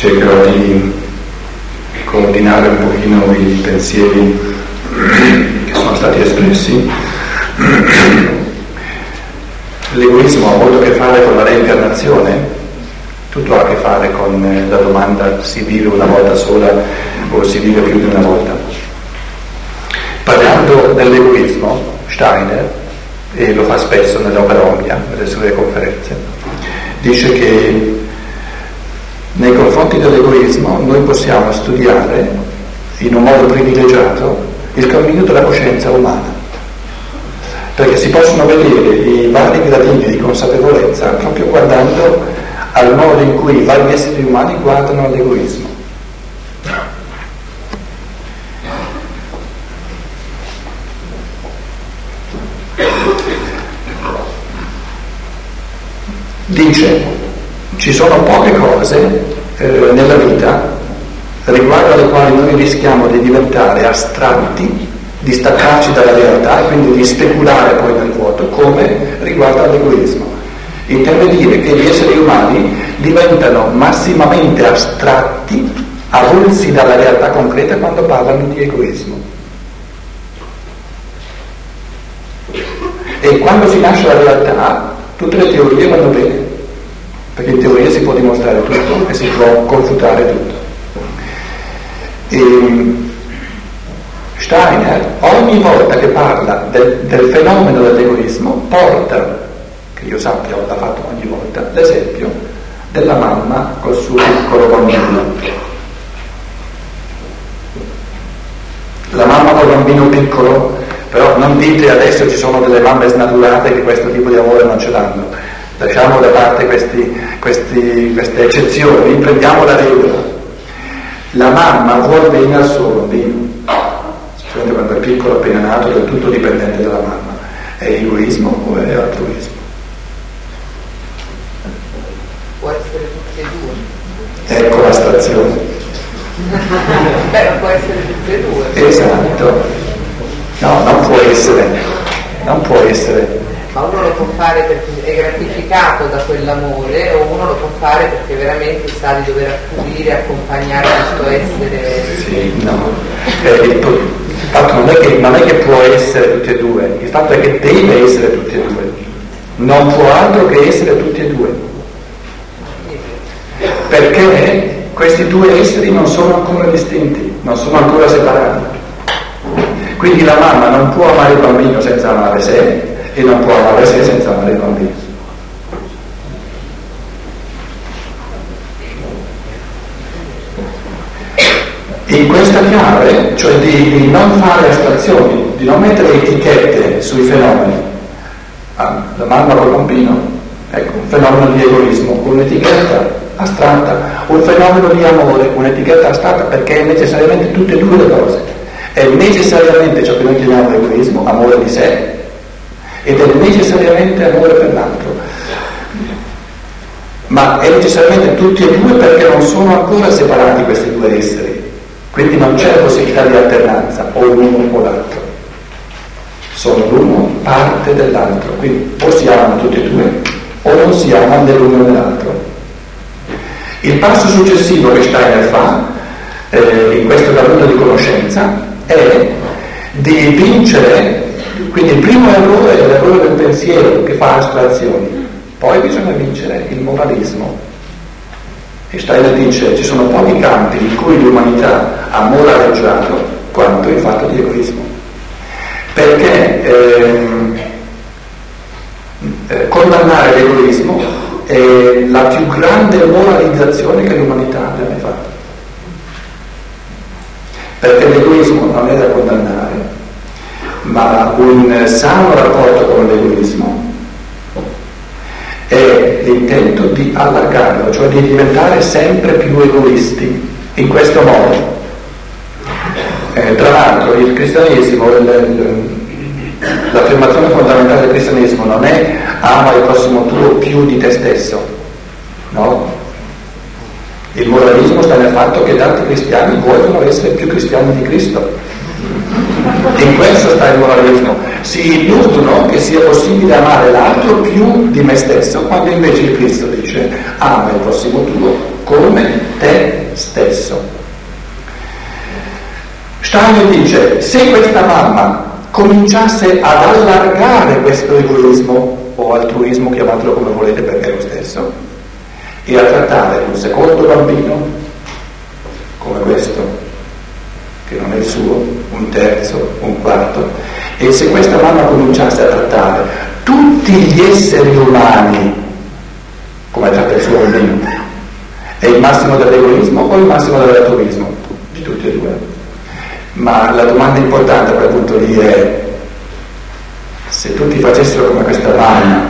cercherò di coordinare un pochino i pensieri che sono stati espressi. L'egoismo ha molto a che fare con la reincarnazione, tutto ha a che fare con eh, la domanda si vive una volta sola o si vive più di una volta. Parlando dell'egoismo, Steiner, e lo fa spesso nell'opera Omnia, nelle sue conferenze, dice che nei confronti dell'egoismo noi possiamo studiare in un modo privilegiato il cammino della coscienza umana, perché si possono vedere i vari gradini di consapevolezza proprio guardando al modo in cui i vari esseri umani guardano all'egoismo. Dice ci sono poche cose eh, nella vita riguardo alle quali noi rischiamo di diventare astratti, di staccarci dalla realtà e quindi di speculare poi nel vuoto, come riguardo all'egoismo. Intende dire che gli esseri umani diventano massimamente astratti, avulsi dalla realtà concreta quando parlano di egoismo. E quando si lascia la realtà, tutte le teorie vanno bene perché in teoria si può dimostrare tutto e si può confutare tutto. E Steiner ogni volta che parla del, del fenomeno dell'egoismo porta, che io sappia l'ha fatto ogni volta, l'esempio della mamma col suo piccolo bambino. La mamma col bambino piccolo, però non dite adesso ci sono delle mamme snaturate che questo tipo di amore non ce l'hanno lasciamo da parte questi, questi, queste eccezioni, prendiamo la regola. La mamma vuole bene al suo bambino, specialmente quando è piccolo, appena nato, è tutto dipendente dalla mamma. È egoismo o è altruismo?
Può essere tutti e due.
Ecco la stazione.
Beh, può essere tutti e due.
Esatto. No, non può essere, non può essere
ma uno lo può fare perché è gratificato da quell'amore o uno lo può fare perché veramente sa di dover accudire, accompagnare questo essere.
Sì, no. Eh, il fatto non è, che, non è che può essere tutti e due, il fatto è che deve essere tutti e due. Non può altro che essere tutti e due. Perché questi due esseri non sono ancora distinti, non sono ancora separati. Quindi la mamma non può amare il bambino senza amare sé, e non può sé senza amare il bambino. In questa chiave, cioè di, di non fare astrazioni, di non mettere etichette sui fenomeni, ah, mamma col bambino, ecco, un fenomeno di egoismo, un'etichetta astratta, un fenomeno di amore, un'etichetta astratta perché è necessariamente tutte e due le cose. È necessariamente ciò che noi chiamiamo egoismo, amore di sé, ed è necessariamente amore per l'altro. Ma è necessariamente tutti e due perché non sono ancora separati questi due esseri, quindi non c'è possibilità di alternanza, o l'uno o l'altro. Sono l'uno parte dell'altro, quindi o si amano tutti e due o non si amano né l'uno né. Il passo successivo che Steiner fa eh, in questo cammino di conoscenza è di vincere quindi il primo errore è l'errore del pensiero che fa astrazioni, poi bisogna vincere il moralismo. E Steiner dice ci sono pochi campi in cui l'umanità ha moraleggiato quanto il fatto di egoismo. Perché ehm, eh, condannare l'egoismo è la più grande moralizzazione che l'umanità abbia mai fatto. Perché l'egoismo non è da condannare, ma un sano rapporto con l'egoismo è l'intento di allargarlo, cioè di diventare sempre più egoisti in questo modo. Eh, tra l'altro il cristianesimo, il, l'affermazione fondamentale del cristianesimo non è ama il prossimo tuo più di te stesso, no? Il moralismo sta nel fatto che tanti cristiani vogliono essere più cristiani di Cristo. In questo sta il moralismo. Si illudono che sia possibile amare l'altro più di me stesso, quando invece il Cristo dice ama il prossimo tuo come te stesso. Steiner dice, se questa mamma cominciasse ad allargare questo egoismo o altruismo, chiamatelo come volete perché è lo stesso, e a trattare un secondo bambino come questo, che non è il suo, un terzo, un quarto, e se questa mamma cominciasse a trattare tutti gli esseri umani come tratta il suo bambino, è il massimo dell'egoismo o il massimo dell'altruismo? Di tutti e due. Ma la domanda importante a quel punto lì è se tutti facessero come questa mamma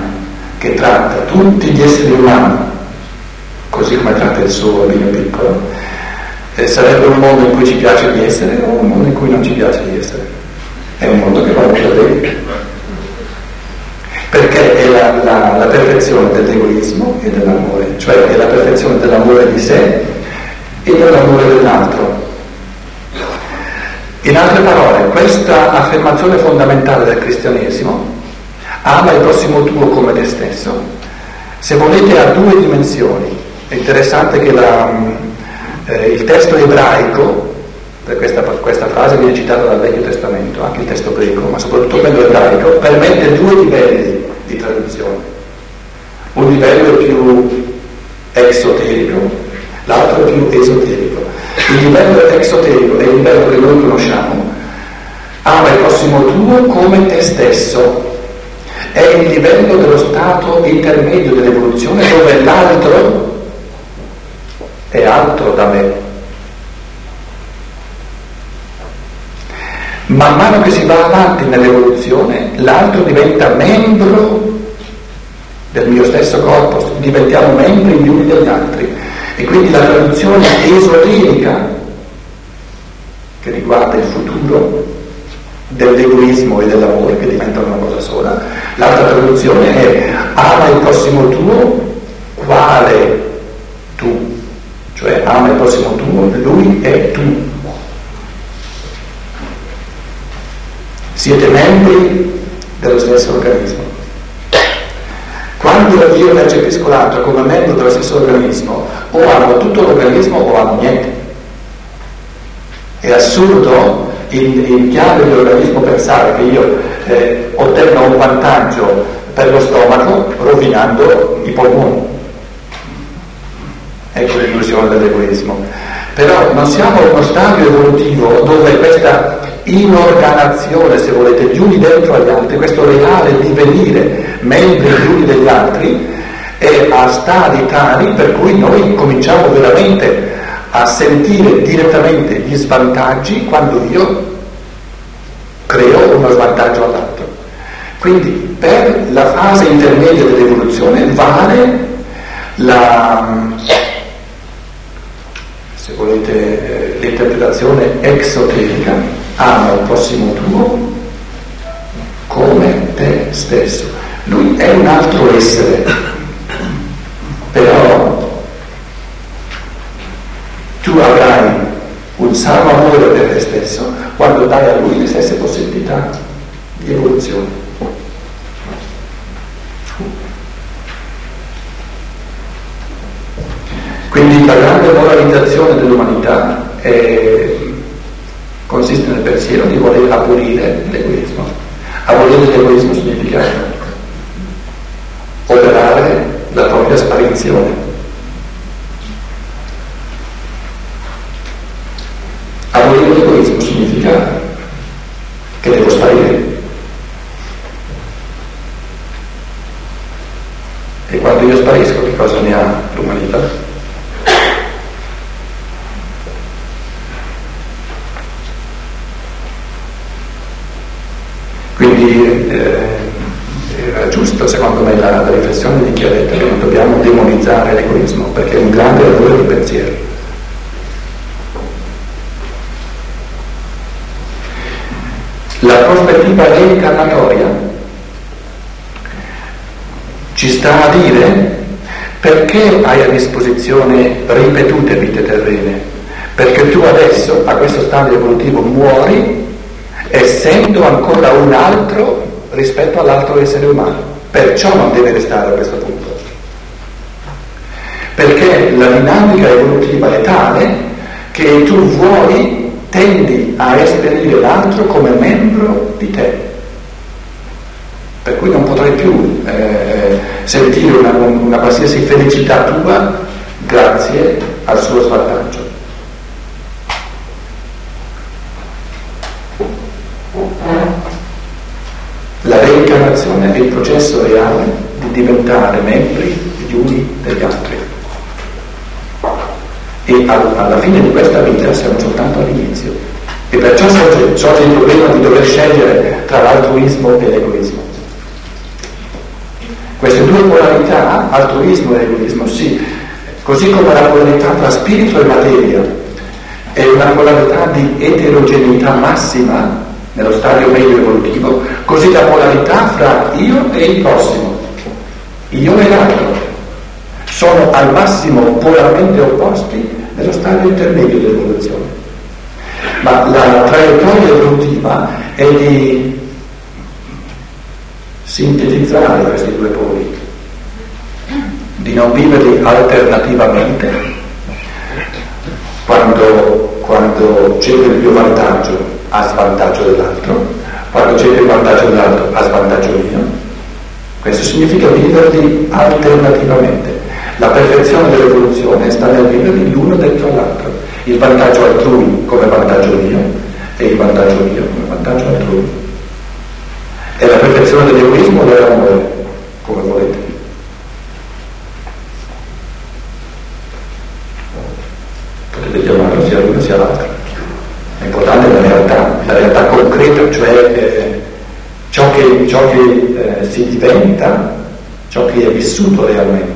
che tratta tutti gli esseri umani così come tratta il suo bambino piccolo, eh, sarebbe un mondo in cui ci piace di essere o un mondo in cui non ci piace di essere? È un mondo che va molto bene. Perché è la, la, la perfezione dell'egoismo e dell'amore, cioè è la perfezione dell'amore di sé e dell'amore dell'altro. In altre parole, questa affermazione fondamentale del cristianesimo, ama il prossimo tuo come te stesso, se volete ha due dimensioni. È interessante che la, eh, il testo ebraico, questa, questa, frase viene citata dal Vecchio Testamento, anche il testo greco, ma soprattutto quello ebraico, permette due livelli di traduzione. Un livello più esoterico, l'altro più esoterico. Il livello exoterico è il livello che noi conosciamo. Ama il prossimo tuo come te stesso. È il livello dello stato intermedio dell'evoluzione dove l'altro è altro da me. Man mano che si va avanti nell'evoluzione, l'altro diventa membro del mio stesso corpo, diventiamo membri gli uni degli altri. E quindi la traduzione esoterica che riguarda il futuro dell'egoismo e dell'amore che diventano una cosa sola, l'altra traduzione è ama il prossimo tuo quale tu, cioè ama il prossimo tuo, lui è tu. Siete membri dello stesso organismo. Quando io percepisco l'altro come membro dello stesso organismo, o hanno tutto l'organismo o hanno niente. È assurdo in, in chiave dell'organismo pensare che io eh, ottenga un vantaggio per lo stomaco rovinando i polmoni. Ecco l'illusione dell'egoismo. Però non siamo in uno stadio evolutivo dove questa inorganazione, se volete, gli uni dentro agli altri, questo reale divenire membri gli uni degli altri, è a stadi tali per cui noi cominciamo veramente a sentire direttamente gli svantaggi quando io creo uno svantaggio all'altro. Quindi per la fase intermedia dell'evoluzione vale la, se volete, l'interpretazione exoterica, ama il prossimo tuo come te stesso. Lui è un altro essere, però tu avrai un sano amore per te stesso quando dai a lui le stesse possibilità di evoluzione. Quindi la grande moralizzazione dell'umanità è, consiste nel pensiero di voler abolire l'egoismo. Abolire l'egoismo significa operare la propria sparizione. Abolire l'egoismo significa che devo sparire. E quando io sparisco che cosa ne ha l'umanità? Quindi eh, era giusto secondo me la, la riflessione di Chiaretta che non dobbiamo demonizzare l'egoismo perché è un grande errore di pensiero. La prospettiva reincarnatoria ci sta a dire perché hai a disposizione ripetute vite terrene? Perché tu adesso a questo stadio evolutivo muori essendo ancora un altro rispetto all'altro essere umano. Perciò non deve restare a questo punto. Perché la dinamica evolutiva è tale che tu vuoi tendi a esperire l'altro come membro di te. Per cui non potrai più eh, sentire una, una qualsiasi felicità tua grazie al suo svantaggio. La reincarnazione è il processo reale di diventare membri gli uni degli altri e alla fine di questa vita siamo soltanto all'inizio e perciò sorge, sorge il problema di dover scegliere tra l'altruismo e l'egoismo. Queste due polarità, altruismo e egoismo, sì, così come la polarità tra spirito e materia è una polarità di eterogeneità massima nello stadio medio evolutivo, così la polarità fra io e il prossimo, io e l'altro, sono al massimo polarmente opposti nello stadio intermedio dell'evoluzione. Ma la traiettoria evolutiva è di sintetizzare questi due poli, di non viverli alternativamente, quando, quando c'è il mio vantaggio a svantaggio dell'altro, quando c'è il vantaggio dell'altro a svantaggio mio. Questo significa viverli alternativamente. La perfezione dell'evoluzione sta nel vivere l'uno dentro l'altro. Il vantaggio altrui come vantaggio mio e il vantaggio mio come vantaggio altrui. È la perfezione dell'egoismo o dell'amore, come volete. Potete chiamarlo sia l'uno sia l'altro. È importante la realtà, la realtà concreta, cioè eh, ciò che, ciò che eh, si diventa, ciò che è vissuto realmente.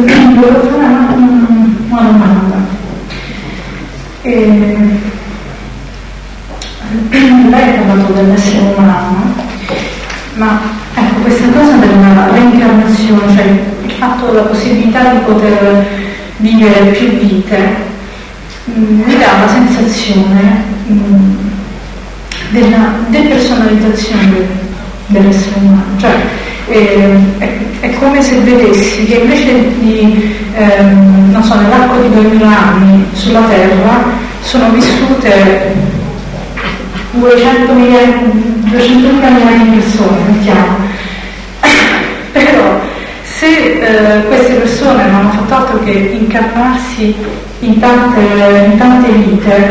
Volevo fare una, domanda. Lei ha parlato dell'essere umano, ma ecco questa cosa della reincarnazione, cioè il fatto della possibilità di poter vivere più vite, mi dà la sensazione mh, della depersonalizzazione dell'essere umano. Cioè, eh, è, è, come se vedessi che invece di, ehm, non so, nell'arco di 2000 anni sulla Terra sono vissute 200 miliardi, 200 miliardi di persone, mettiamo. Però se eh, queste persone non hanno fatto altro che incarnarsi in tante, in tante vite,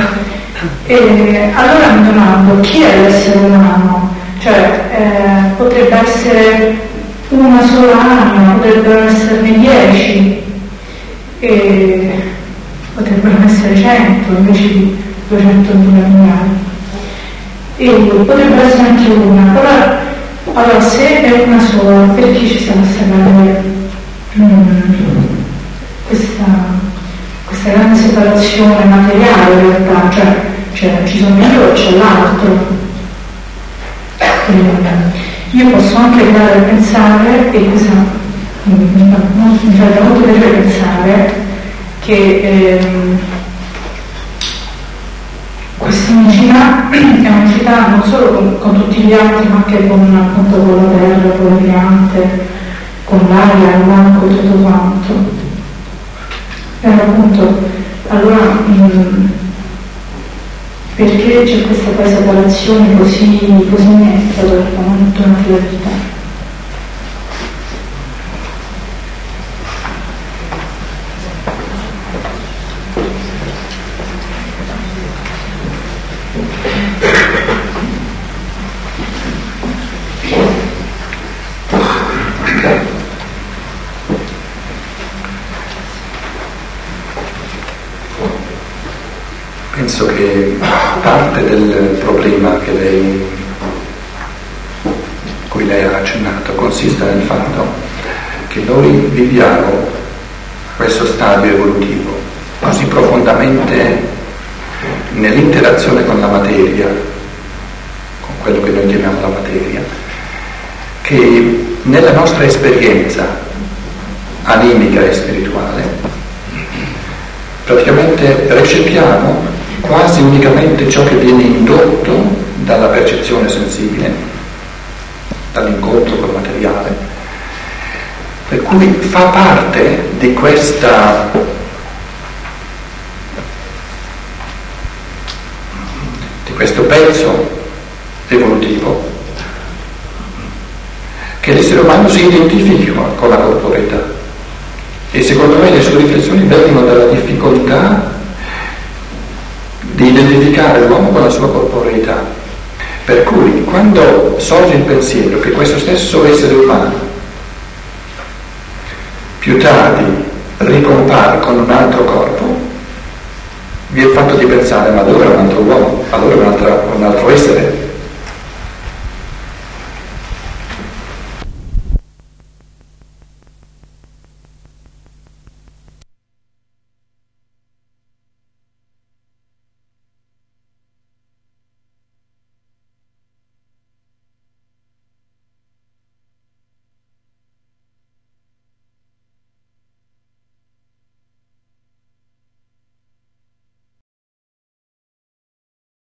eh, allora mi domando chi è l'essere umano? Cioè, eh, potrebbe essere una sola anima, potrebbero esserne dieci, e potrebbero essere cento invece di 200 mila miliardi. E potrebbe essere anche una. Allora, allora se è una sola, perché ci sta grande, mm, questa, questa grande separazione materiale in realtà? Cioè, cioè ci sono io e c'è l'altro io posso anche andare a pensare, e questo mi fa molto piacere pensare, che ehm, questa unicità è un'unicità non solo con, con, tutti gli altri, ma anche con, appunto, con la terra, con le piante, con l'aria, il banco e tutto quanto. Però appunto, allora mh, perché c'è questa poi separazione così, così netta durante la vita?
Penso che parte del problema lei, cui lei ha accennato consiste nel fatto che noi viviamo questo stadio evolutivo così profondamente nell'interazione con la materia, con quello che noi chiamiamo la materia, che nella nostra esperienza animica e spirituale praticamente recepiamo quasi unicamente ciò che viene indotto dalla percezione sensibile, dall'incontro col materiale, per cui fa parte di questa di questo pezzo evolutivo che l'essere umano si identifichi con la corporeità. E secondo me le sue riflessioni vengono dalla difficoltà giudicare l'uomo con la sua corporeità. Per cui quando sorge il pensiero che questo stesso essere umano più tardi ricompare con un altro corpo, vi è fatto di pensare ma allora è un altro uomo, allora è un altro essere,